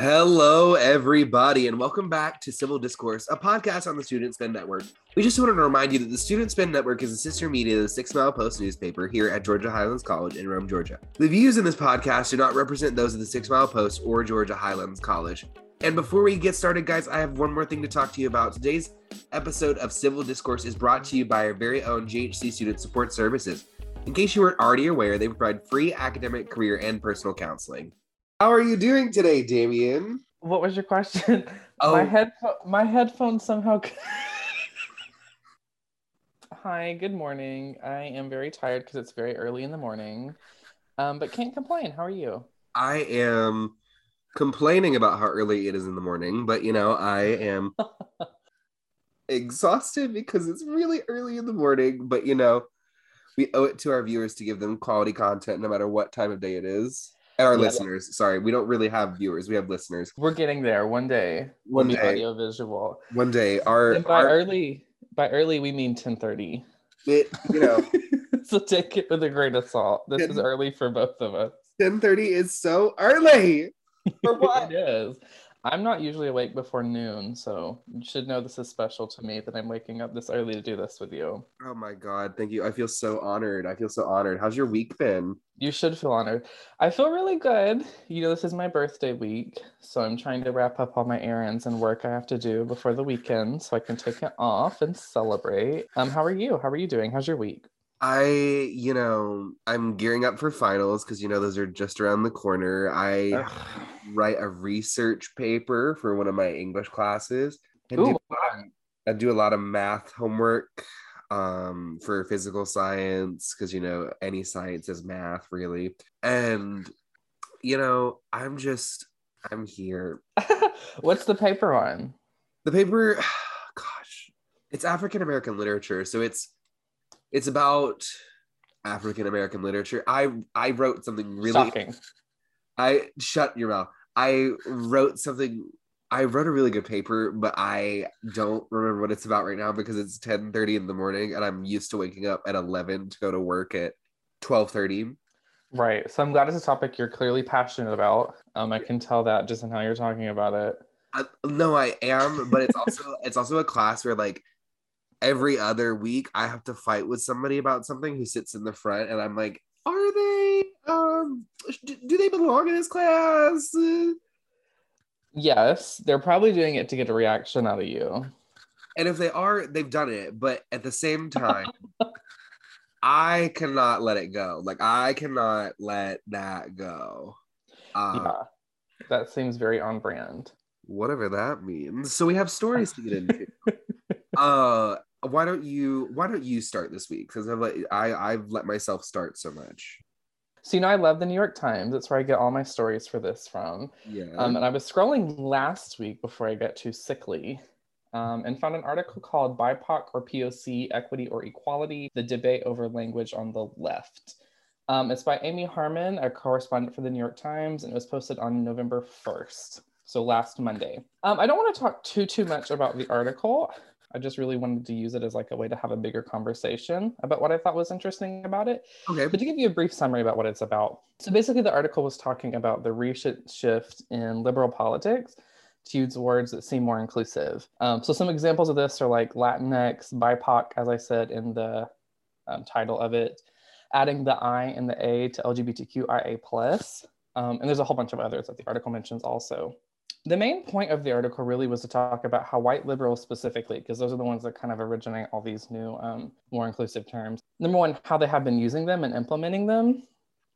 Hello, everybody, and welcome back to Civil Discourse, a podcast on the Student Spin Network. We just wanted to remind you that the Student Spin Network is a sister media of the Six Mile Post newspaper here at Georgia Highlands College in Rome, Georgia. The views in this podcast do not represent those of the Six Mile Post or Georgia Highlands College. And before we get started, guys, I have one more thing to talk to you about. Today's episode of Civil Discourse is brought to you by our very own GHC Student Support Services. In case you weren't already aware, they provide free academic, career, and personal counseling. How are you doing today, Damien? What was your question? Oh. My head my headphones somehow Hi, good morning. I am very tired because it's very early in the morning. Um, but can't complain. How are you? I am complaining about how early it is in the morning, but you know, I am exhausted because it's really early in the morning. But you know, we owe it to our viewers to give them quality content no matter what time of day it is. Our Yeah. listeners, sorry, we don't really have viewers, we have listeners. We're getting there one day. One day. audio visual. One day, our, And by our early by early we mean 1030. it, you know, so take it with a grain of salt. This is early for both of us. 10:30 is so early. For what? it is. I'm not usually awake before noon, so you should know this is special to me that I'm waking up this early to do this with you. Oh my god, thank you. I feel so honored. I feel so honored. How's your week been? You should feel honored. I feel really good. You know, this is my birthday week, so I'm trying to wrap up all my errands and work I have to do before the weekend so I can take it off and celebrate. Um, how are you? How are you doing? How's your week? I, you know, I'm gearing up for finals because you know those are just around the corner. I Ugh. write a research paper for one of my English classes. And Ooh, do, I do a lot of math homework um for physical science because you know any science is math really. And you know, I'm just I'm here. What's the paper on? The paper gosh, it's African American literature, so it's it's about African American literature. I I wrote something really Shocking. I shut your mouth. I wrote something. I wrote a really good paper, but I don't remember what it's about right now because it's ten thirty in the morning and I'm used to waking up at 11 to go to work at twelve thirty. Right. So I'm glad it's a topic you're clearly passionate about. Um, I can tell that just in how you're talking about it. I, no, I am, but it's also it's also a class where like every other week I have to fight with somebody about something who sits in the front, and I'm like, are they? Um, do, do they belong in this class? Yes, they're probably doing it to get a reaction out of you. And if they are, they've done it. But at the same time, I cannot let it go. Like I cannot let that go. Uh, yeah. That seems very on brand. Whatever that means. So we have stories to get into. uh, why don't you? Why don't you start this week? Because I've let I I've let myself start so much. So you know, I love the New York Times. That's where I get all my stories for this from. Yeah. Um, and I was scrolling last week before I got too sickly, um, and found an article called "BIPOC or POC: Equity or Equality: The Debate Over Language on the Left." Um, it's by Amy Harmon, a correspondent for the New York Times, and it was posted on November first, so last Monday. Um, I don't want to talk too too much about the article. I just really wanted to use it as like a way to have a bigger conversation about what I thought was interesting about it. okay. But to give you a brief summary about what it's about. So basically, the article was talking about the recent shift in liberal politics to use words that seem more inclusive. Um, so some examples of this are like Latinx, BIPOC, as I said in the um, title of it, adding the I and the A to LGBTQIA. Um, and there's a whole bunch of others that the article mentions also. The main point of the article really was to talk about how white liberals specifically, because those are the ones that kind of originate all these new, um, more inclusive terms. Number one, how they have been using them and implementing them,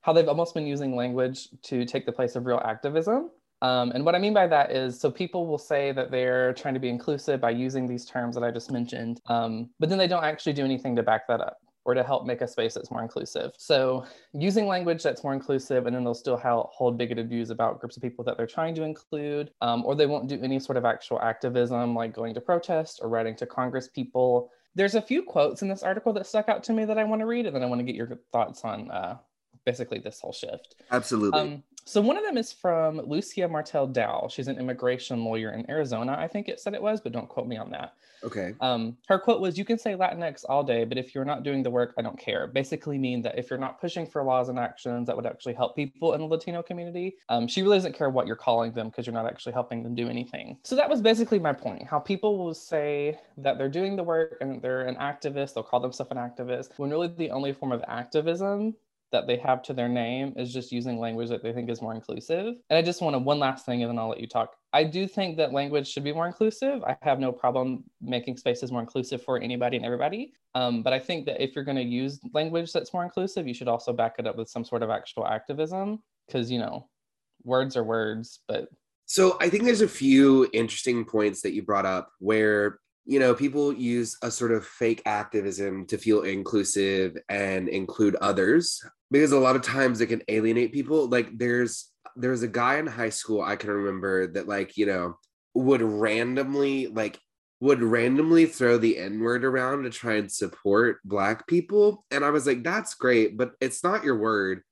how they've almost been using language to take the place of real activism. Um, and what I mean by that is, so people will say that they're trying to be inclusive by using these terms that I just mentioned, um, but then they don't actually do anything to back that up or to help make a space that's more inclusive. So using language that's more inclusive, and then they'll still hold bigoted views about groups of people that they're trying to include, um, or they won't do any sort of actual activism like going to protest or writing to Congress people. There's a few quotes in this article that stuck out to me that I want to read, and then I want to get your thoughts on uh, basically this whole shift. Absolutely. Um, so one of them is from Lucia Martel Dow. She's an immigration lawyer in Arizona, I think it said it was, but don't quote me on that. okay. Um, her quote was, "You can say Latinx all day, but if you're not doing the work, I don't care." Basically, mean that if you're not pushing for laws and actions that would actually help people in the Latino community, um, she really doesn't care what you're calling them because you're not actually helping them do anything. So that was basically my point. How people will say that they're doing the work and they're an activist, they'll call themselves an activist, when really the only form of activism that they have to their name is just using language that they think is more inclusive. And I just want to one last thing and then I'll let you talk. I do think that language should be more inclusive. I have no problem making spaces more inclusive for anybody and everybody. Um, but I think that if you're going to use language that's more inclusive, you should also back it up with some sort of actual activism because, you know, words are words, but So I think there's a few interesting points that you brought up where you know people use a sort of fake activism to feel inclusive and include others because a lot of times it can alienate people. Like there's there's a guy in high school I can remember that like you know would randomly like would randomly throw the n word around to try and support black people. And I was like that's great but it's not your word.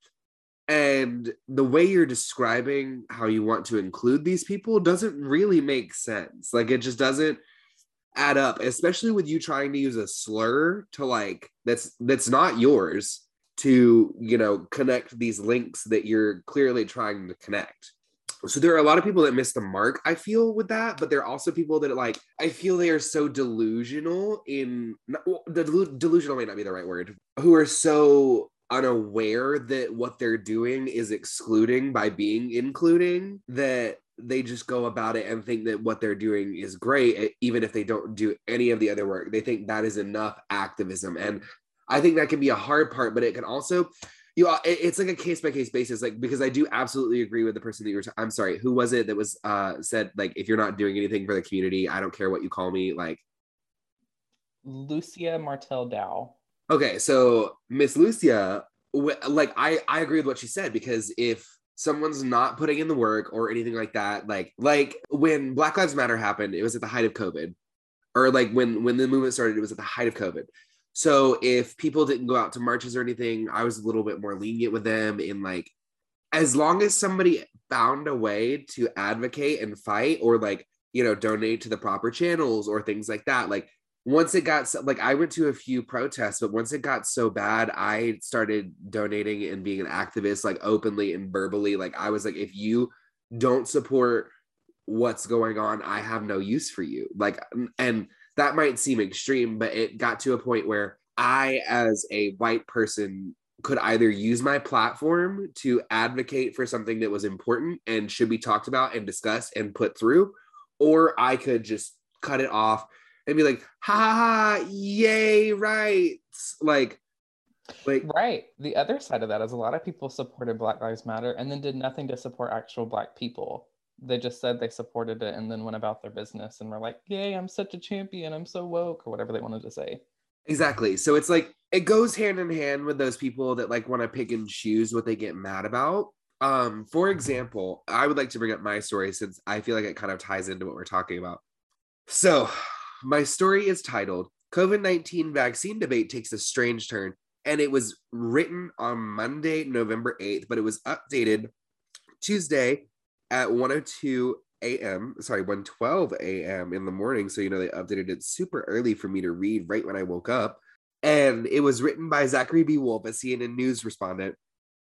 And the way you're describing how you want to include these people doesn't really make sense. Like it just doesn't add up especially with you trying to use a slur to like that's that's not yours to you know connect these links that you're clearly trying to connect. So there are a lot of people that miss the mark i feel with that but there are also people that like i feel they are so delusional in well, delu- delusional may not be the right word who are so unaware that what they're doing is excluding by being including that they just go about it and think that what they're doing is great even if they don't do any of the other work. They think that is enough activism. And i think that can be a hard part but it can also you know, it- it's like a case by case basis like because i do absolutely agree with the person that you were t- i'm sorry who was it that was uh said like if you're not doing anything for the community i don't care what you call me like Lucia Martel Dow. Okay, so Miss Lucia, like I I agree with what she said because if someone's not putting in the work or anything like that, like like when Black Lives Matter happened, it was at the height of COVID, or like when when the movement started, it was at the height of COVID. So if people didn't go out to marches or anything, I was a little bit more lenient with them in like as long as somebody found a way to advocate and fight or like you know donate to the proper channels or things like that like once it got so, like I went to a few protests, but once it got so bad, I started donating and being an activist like openly and verbally. Like I was like, if you don't support what's going on, I have no use for you. Like, and that might seem extreme, but it got to a point where I, as a white person, could either use my platform to advocate for something that was important and should be talked about and discussed and put through, or I could just cut it off and be like, ha ha yay, rights. Like, like Right. The other side of that is a lot of people supported Black Lives Matter and then did nothing to support actual Black people. They just said they supported it and then went about their business and were like, Yay, I'm such a champion. I'm so woke, or whatever they wanted to say. exactly. So it's like it goes hand in hand with those people that like want to pick and choose what they get mad about. Um, for example, I would like to bring up my story since I feel like it kind of ties into what we're talking about. So, my story is titled COVID 19 Vaccine Debate Takes a Strange Turn. And it was written on Monday, November 8th, but it was updated Tuesday at 102 a.m. Sorry, 112 a.m. in the morning. So, you know, they updated it super early for me to read right when I woke up. And it was written by Zachary B. Wolf, a CNN News respondent,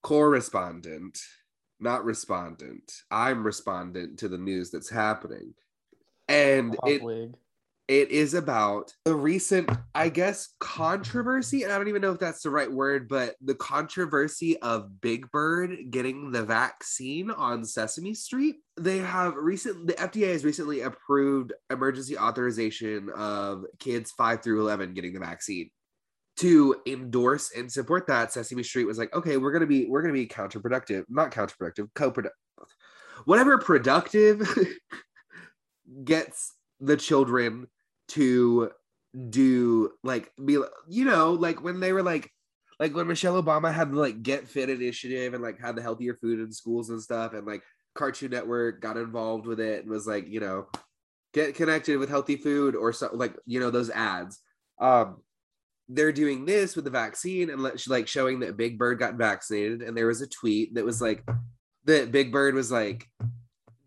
correspondent, not respondent. I'm respondent to the news that's happening. And Pop it wig. It is about the recent, I guess, controversy. And I don't even know if that's the right word, but the controversy of Big Bird getting the vaccine on Sesame Street. They have recent, the FDA has recently approved emergency authorization of kids five through 11 getting the vaccine. To endorse and support that, Sesame Street was like, okay, we're gonna be, we're gonna be counterproductive, not counterproductive, co-productive, whatever productive gets the children to do like be you know like when they were like like when Michelle Obama had the like get fit initiative and like had the healthier food in schools and stuff and like Cartoon Network got involved with it and was like you know get connected with healthy food or so like you know those ads um they're doing this with the vaccine and like showing that Big Bird got vaccinated. And there was a tweet that was like, that Big Bird was like,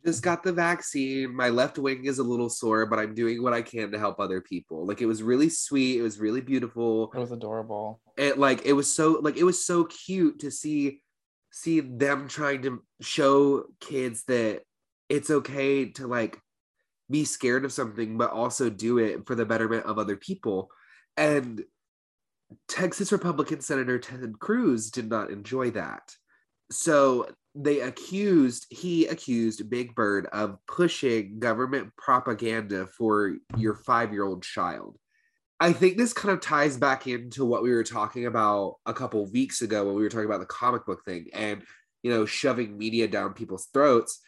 just got the vaccine. My left wing is a little sore, but I'm doing what I can to help other people. Like it was really sweet. It was really beautiful. It was adorable. It like it was so like it was so cute to see see them trying to show kids that it's okay to like be scared of something, but also do it for the betterment of other people. And Texas Republican Senator Ted Cruz did not enjoy that. So they accused, he accused Big Bird of pushing government propaganda for your five year old child. I think this kind of ties back into what we were talking about a couple weeks ago when we were talking about the comic book thing and, you know, shoving media down people's throats.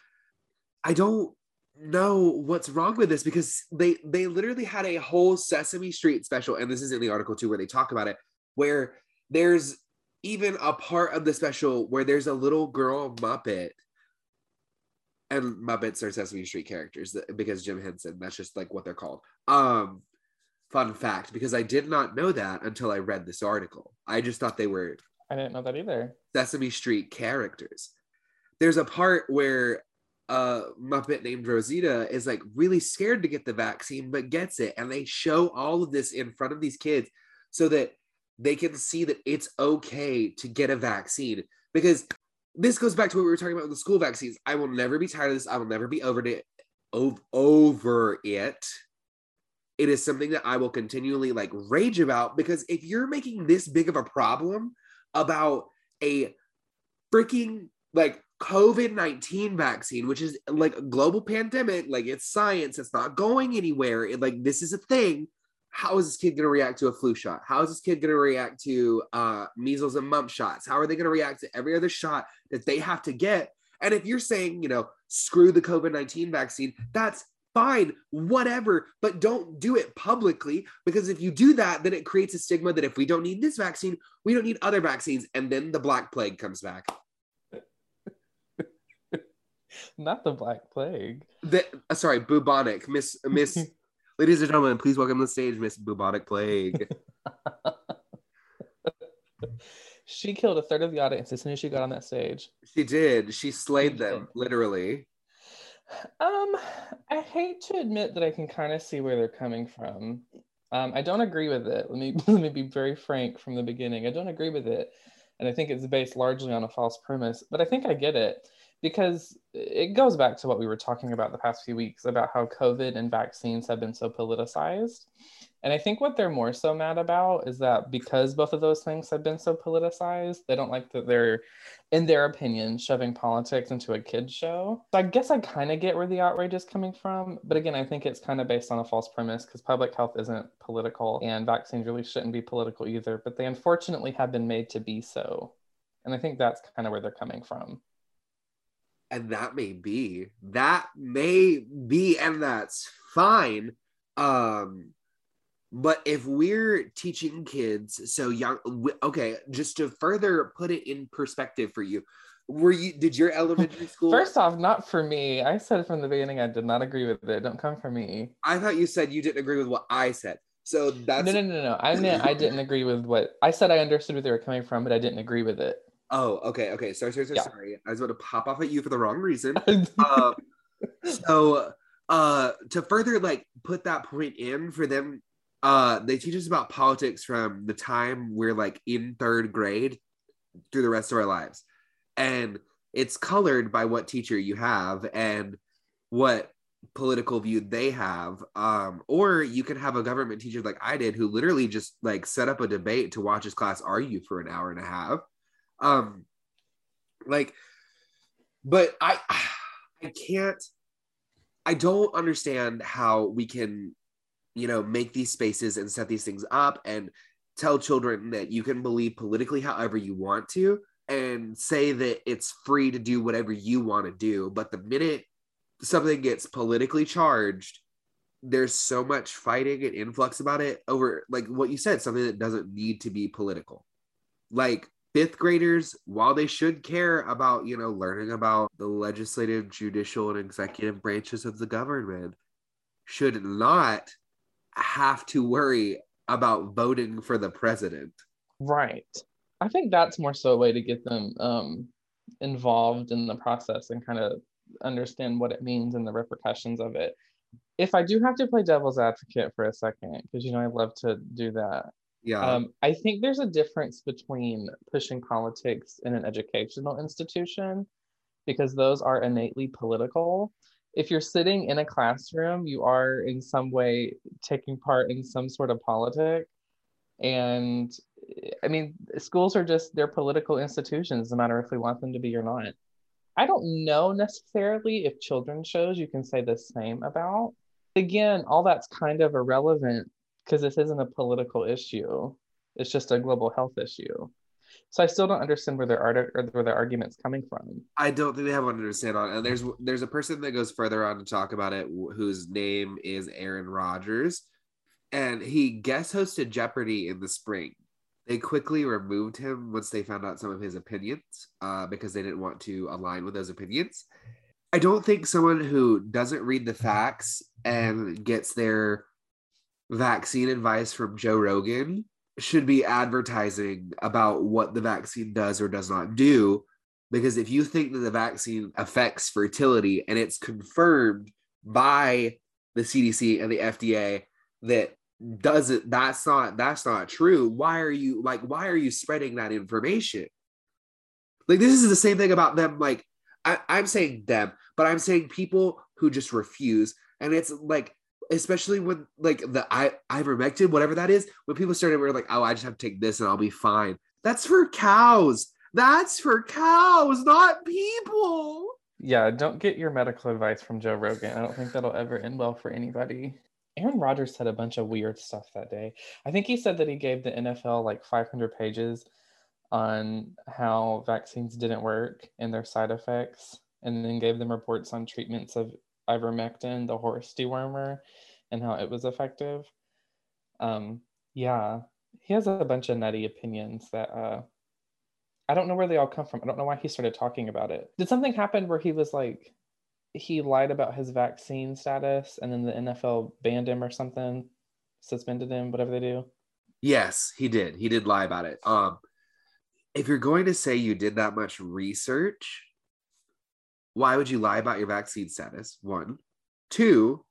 I don't know what's wrong with this because they they literally had a whole Sesame Street special, and this is in the article too, where they talk about it, where there's even a part of the special where there's a little girl Muppet, and Muppets are Sesame Street characters because Jim Henson, that's just like what they're called. Um, fun fact, because I did not know that until I read this article. I just thought they were. I didn't know that either. Sesame Street characters. There's a part where a Muppet named Rosita is like really scared to get the vaccine, but gets it. And they show all of this in front of these kids so that they can see that it's okay to get a vaccine. Because this goes back to what we were talking about with the school vaccines. I will never be tired of this. I will never be over it. Over it. It is something that I will continually like rage about because if you're making this big of a problem about a freaking like COVID 19 vaccine, which is like a global pandemic, like it's science, it's not going anywhere. It, like, this is a thing. How is this kid going to react to a flu shot? How is this kid going to react to uh, measles and mumps shots? How are they going to react to every other shot that they have to get? And if you're saying, you know, screw the COVID 19 vaccine, that's fine, whatever, but don't do it publicly because if you do that, then it creates a stigma that if we don't need this vaccine, we don't need other vaccines. And then the Black Plague comes back. Not the Black Plague. The, uh, sorry, bubonic. Miss Miss Ladies and gentlemen, please welcome to the stage Miss Bubonic Plague. she killed a third of the audience as soon as she got on that stage. She did. She slayed she them, literally. Um, I hate to admit that I can kind of see where they're coming from. Um, I don't agree with it. Let me let me be very frank from the beginning. I don't agree with it, and I think it's based largely on a false premise. But I think I get it because it goes back to what we were talking about the past few weeks about how COVID and vaccines have been so politicized. And I think what they're more so mad about is that because both of those things have been so politicized, they don't like that they're, in their opinion, shoving politics into a kid's show. So I guess I kind of get where the outrage is coming from. But again, I think it's kind of based on a false premise because public health isn't political and vaccines really shouldn't be political either. But they unfortunately have been made to be so. And I think that's kind of where they're coming from and that may be that may be and that's fine. Um but if we're teaching kids so young okay just to further put it in perspective for you were you did your elementary school first off not for me. I said from the beginning i did not agree with it. Don't come for me. I thought you said you didn't agree with what i said. So that's no no no no. I meant i didn't agree with what i said i understood where they were coming from but i didn't agree with it Oh, okay, okay. Sorry, sorry, sorry, yeah. sorry. I was about to pop off at you for the wrong reason. um, so, uh, to further like put that point in for them, uh, they teach us about politics from the time we're like in third grade through the rest of our lives, and it's colored by what teacher you have and what political view they have um or you can have a government teacher like i did who literally just like set up a debate to watch his class argue for an hour and a half um, like, but I, I can't, I don't understand how we can, you know, make these spaces and set these things up and tell children that you can believe politically however you want to and say that it's free to do whatever you want to do. But the minute something gets politically charged, there's so much fighting and influx about it over like what you said, something that doesn't need to be political. Like fifth graders, while they should care about, you know, learning about the legislative, judicial, and executive branches of the government, should not have to worry about voting for the president. Right. I think that's more so a way to get them um, involved in the process and kind of understand what it means and the repercussions of it. If I do have to play devil's advocate for a second, because you know I love to do that. Yeah. Um, I think there's a difference between pushing politics in an educational institution, because those are innately political. If you're sitting in a classroom, you are in some way taking part in some sort of politic. And I mean, schools are just, they're political institutions, no matter if we want them to be or not. I don't know necessarily if children's shows you can say the same about. Again, all that's kind of irrelevant because this isn't a political issue. It's just a global health issue. So I still don't understand where their art or where their argument's coming from. I don't think they have one to understand on. And there's there's a person that goes further on to talk about it, whose name is Aaron Rodgers, and he guest hosted Jeopardy in the spring. They quickly removed him once they found out some of his opinions uh, because they didn't want to align with those opinions. I don't think someone who doesn't read the facts and gets their vaccine advice from Joe Rogan should be advertising about what the vaccine does or does not do. Because if you think that the vaccine affects fertility and it's confirmed by the CDC and the FDA that doesn't that's not that's not true why are you like why are you spreading that information like this is the same thing about them like I, i'm saying them but i'm saying people who just refuse and it's like especially when like the I ivermectin, whatever that is, when people started were like, oh, I just have to take this and I'll be fine. That's for cows. That's for cows, not people. Yeah, don't get your medical advice from Joe Rogan. I don't think that'll ever end well for anybody. Aaron Rodgers said a bunch of weird stuff that day. I think he said that he gave the NFL like 500 pages on how vaccines didn't work and their side effects, and then gave them reports on treatments of ivermectin, the horse dewormer, and how it was effective. Um, yeah, he has a bunch of nutty opinions that uh, I don't know where they all come from. I don't know why he started talking about it. Did something happen where he was like, he lied about his vaccine status and then the NFL banned him or something, suspended him, whatever they do? Yes, he did. He did lie about it. Um, if you're going to say you did that much research, why would you lie about your vaccine status? One. Two,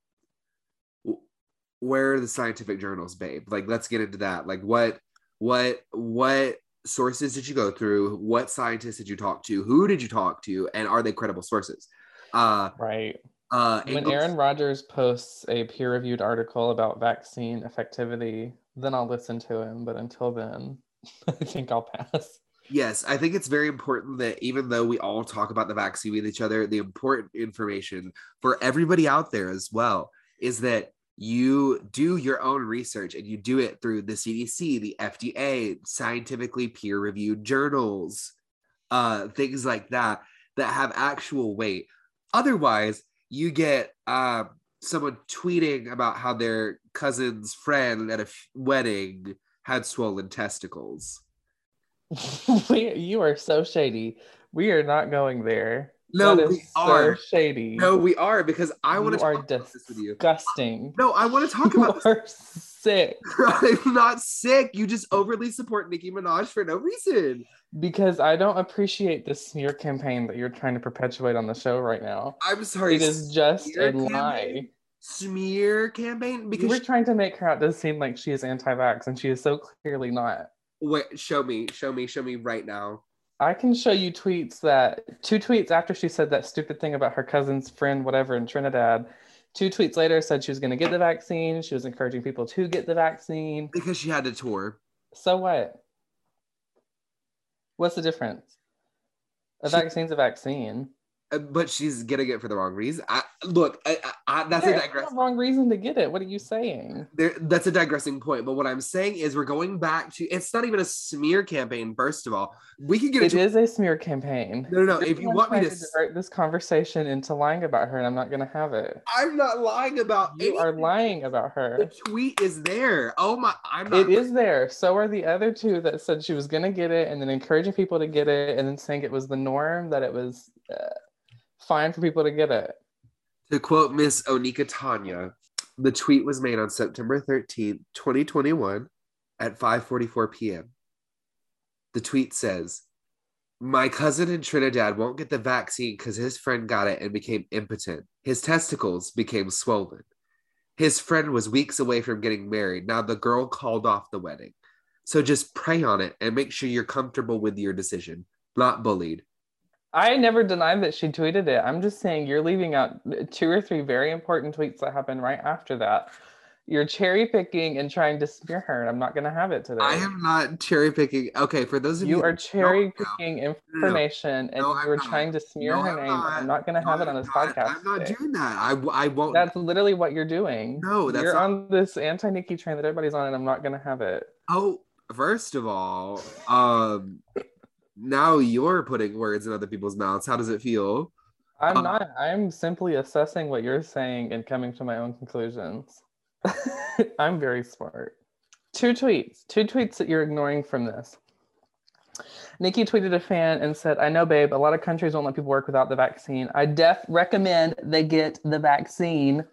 where are the scientific journals, babe? Like, let's get into that. Like, what, what, what sources did you go through? What scientists did you talk to? Who did you talk to? And are they credible sources? Uh, right. Uh, when Aaron Rodgers posts a peer-reviewed article about vaccine effectivity, then I'll listen to him. But until then, I think I'll pass. Yes, I think it's very important that even though we all talk about the vaccine with each other, the important information for everybody out there as well is that you do your own research and you do it through the CDC, the FDA, scientifically peer reviewed journals, uh, things like that that have actual weight. Otherwise, you get uh, someone tweeting about how their cousin's friend at a f- wedding had swollen testicles we, you are so shady. We are not going there. No, we are so shady. No, we are because I want to talk about this with you. Disgusting. No, I want to talk about. You are sick. I'm not sick. You just overly support Nicki Minaj for no reason. Because I don't appreciate the smear campaign that you're trying to perpetuate on the show right now. I'm sorry. It is just a campaign? lie. Smear campaign because we're she- trying to make her out to seem like she is anti-vax, and she is so clearly not. Wait, show me, show me, show me right now. I can show you tweets that two tweets after she said that stupid thing about her cousin's friend, whatever, in Trinidad. Two tweets later said she was going to get the vaccine. She was encouraging people to get the vaccine because she had to tour. So what? What's the difference? A she, vaccine's a vaccine. Uh, but she's getting it for the wrong reason. I, look, I, I, that's There's a digress. wrong reason to get it. What are you saying? There, that's a digressing point. But what I'm saying is, we're going back to. It's not even a smear campaign. First of all, we can get. It into, is a smear campaign. No, no, no. If you want me to, to divert this conversation into lying about her, and I'm not going to have it. I'm not lying about. You anything. are lying about her. The tweet is there. Oh my! I'm not. It is there. So are the other two that said she was going to get it, and then encouraging people to get it, and then saying it was the norm that it was. Uh, fine for people to get it. To quote Miss Onika Tanya, The tweet was made on September 13th, 2021 at 5:44 p.m. The tweet says, "My cousin in Trinidad won't get the vaccine cuz his friend got it and became impotent. His testicles became swollen. His friend was weeks away from getting married. Now the girl called off the wedding. So just pray on it and make sure you're comfortable with your decision, not bullied." I never denied that she tweeted it. I'm just saying you're leaving out two or three very important tweets that happened right after that. You're cherry picking and trying to smear her, and I'm not going to have it today. I am not cherry picking. Okay, for those of you, you are no, cherry no, picking information, and No, you I'm were trying to smear No, her I'm name. not. I'm not going to have No, it on this not. podcast. I'm not today. doing that. I, I won't. That's literally what you're doing. No, that's you're not- on this anti Nicki train that everybody's on, and I'm not going to have it. Oh, first of all, um, now you're putting words in other people's mouths. How does it feel? I'm Uh, not. I'm simply assessing what you're saying and coming to my own conclusions. I'm very smart. Two tweets. Two tweets that you're ignoring from this. Nicki tweeted a fan and said, I know, babe, a lot of countries won't let people work without the vaccine. I def recommend they get the vaccine.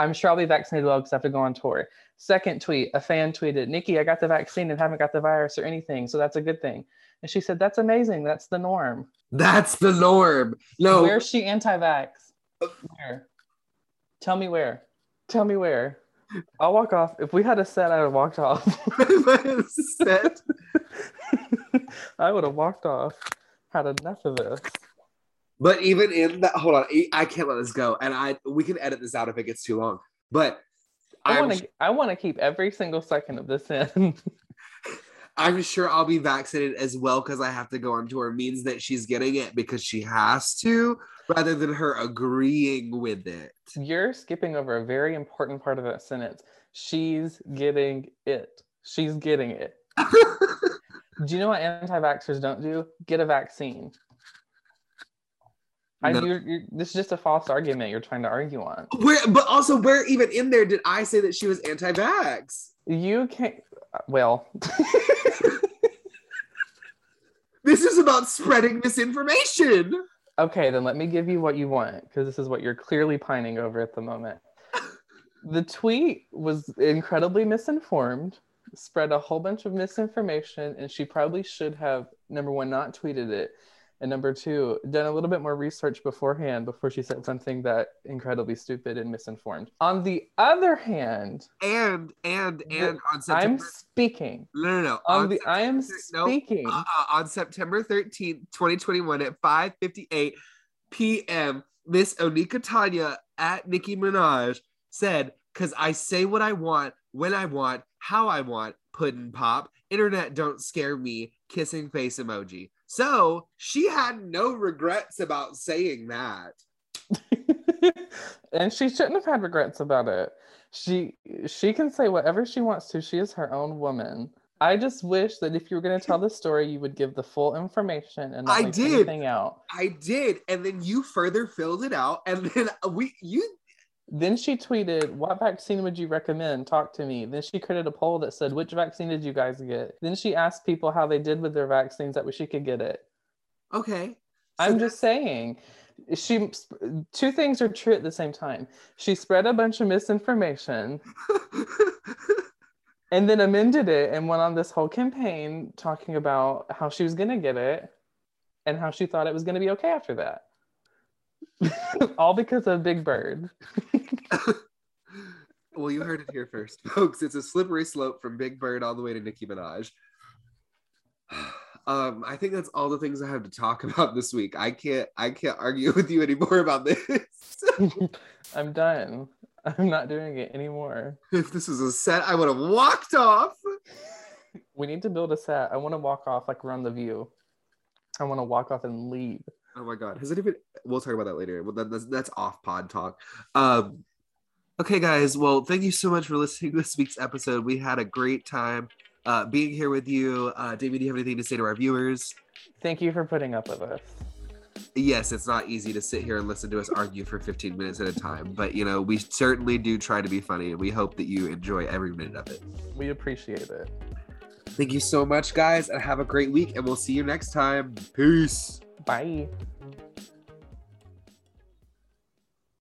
I'm sure I'll be vaccinated well because I have to go on tour. Second tweet, a fan tweeted, Nicki, I got the vaccine and haven't got the virus or anything. So that's a good thing. And she said, That's amazing. That's the norm. That's the norm. No, Where's she anti-vax? Where? Tell me where. Tell me where. I'll walk off. If we had a set, I would have walked off. Set. I would have walked off. Had enough of this. But even in that, hold on, I can't let this go, and I we can edit this out if it gets too long. But I want to. I want to keep every single second of this in. I'm sure I'll be vaccinated as well because I have to go on tour. Means that she's getting it because she has to, rather than her agreeing with it. You're skipping over a very important part of that sentence. She's getting it. She's getting it. Do you know what anti-vaxxers don't do? Get a vaccine. I, No. you're, you're, this is just a false argument you're trying to argue on. Where, but also, where even in there did I say that she was anti-vax? You can't. Well, This is about spreading misinformation. okay, then let me give you what you want because this is what you're clearly pining over at the moment. The tweet was incredibly misinformed, spread a whole bunch of misinformation, and she probably should have number one not tweeted it, and number two done a little bit more research beforehand before she said something that incredibly stupid and misinformed. On the other hand, And and and on September, I'm September, speaking. no no no On the I am no, speaking. uh, uh, on September 13th, 2021 at 5:58 p.m. Miss Onika Tanya at Nicki Minaj said, "Cause I say what I want, when I want, how I want, puddin' pop. Internet don't scare me. Kissing face emoji." So she had no regrets about saying that. and she shouldn't have had regrets about it. She she can say whatever she wants to. She is her own woman. I just wish that if you were going to tell the story, you would give the full information and not I did. anything out. I did, and then you further filled it out, and then we you Then she tweeted, "What vaccine would you recommend? Talk to me." Then she created a poll that said, "Which vaccine did you guys get?" Then she asked people how they did with their vaccines. That way she could get it. okay. I'm just saying. She two things are true at the same time. She spread a bunch of misinformation and then amended it and went on this whole campaign talking about how she was going to get it and how she thought it was going to be okay after that. All because of Big Bird. well, you heard it here first, folks. It's a slippery slope from Big Bird all the way to Nicki Minaj. Um, I think that's all the things I have to talk about this week. I can't I can't argue with you anymore about this. I'm done. I'm not doing it anymore. if this was a set, I would have walked off. We need to build a set. I want to walk off like we're The View. I want to walk off and leave. Oh my god. Has it even we'll talk about that later. Well that, that's that's off pod talk. Um okay guys, well thank you so much for listening to this week's episode. We had a great time uh being here with you. Uh David, do you have anything to say to our viewers? Thank you for putting up with us. Yes, it's not easy to sit here and listen to us argue for 15 minutes at a time, but you know, we certainly do try to be funny and we hope that you enjoy every minute of it. We appreciate it. Thank you so much, guys, and have a great week, and we'll see you next time. Peace. Bye.